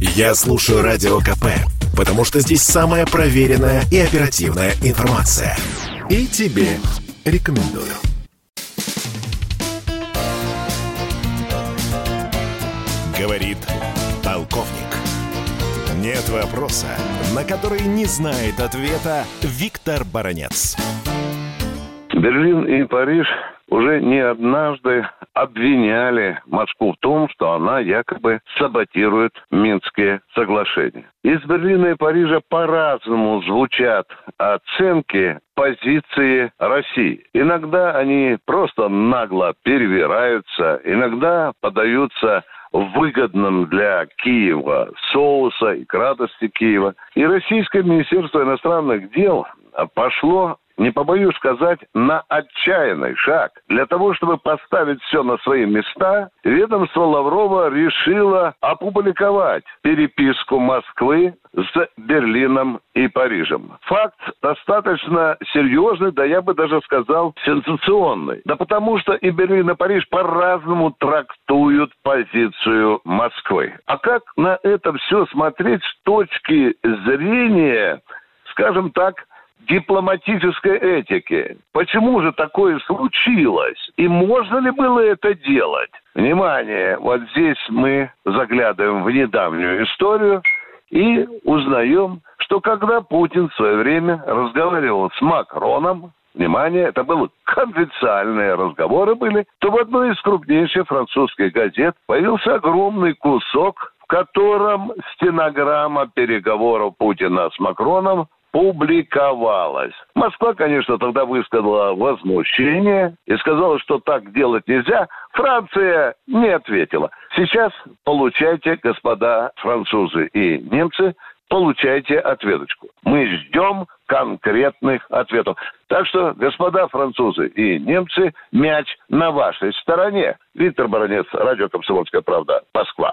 Я слушаю Радио КП, потому что здесь самая проверенная и оперативная информация. И тебе рекомендую. Говорит полковник. Нет вопроса, на который не знает ответа Виктор Баранец. Берлин и Париж уже не однажды обвиняли Москву в том, что она якобы саботирует Минские соглашения. Из Берлина и Парижа по-разному звучат оценки позиции России. Иногда они просто нагло перевираются, иногда подаются выгодным для Киева соуса и кратости Киева. И Российское Министерство иностранных дел пошло не побоюсь сказать, на отчаянный шаг. Для того, чтобы поставить все на свои места, ведомство Лаврова решило опубликовать переписку Москвы с Берлином и Парижем. Факт достаточно серьезный, да я бы даже сказал сенсационный. Да потому что и Берлин, и Париж по-разному трактуют позицию Москвы. А как на это все смотреть с точки зрения, скажем так, дипломатической этики. Почему же такое случилось? И можно ли было это делать? Внимание, вот здесь мы заглядываем в недавнюю историю и узнаем, что когда Путин в свое время разговаривал с Макроном, внимание, это были конфиденциальные разговоры были, то в одной из крупнейших французских газет появился огромный кусок, в котором стенограмма переговоров Путина с Макроном публиковалась. Москва, конечно, тогда высказала возмущение и сказала, что так делать нельзя. Франция не ответила. Сейчас получайте, господа французы и немцы, получайте ответочку. Мы ждем конкретных ответов. Так что, господа французы и немцы, мяч на вашей стороне. Виктор Баранец, Радио «Комсомольская правда», Москва.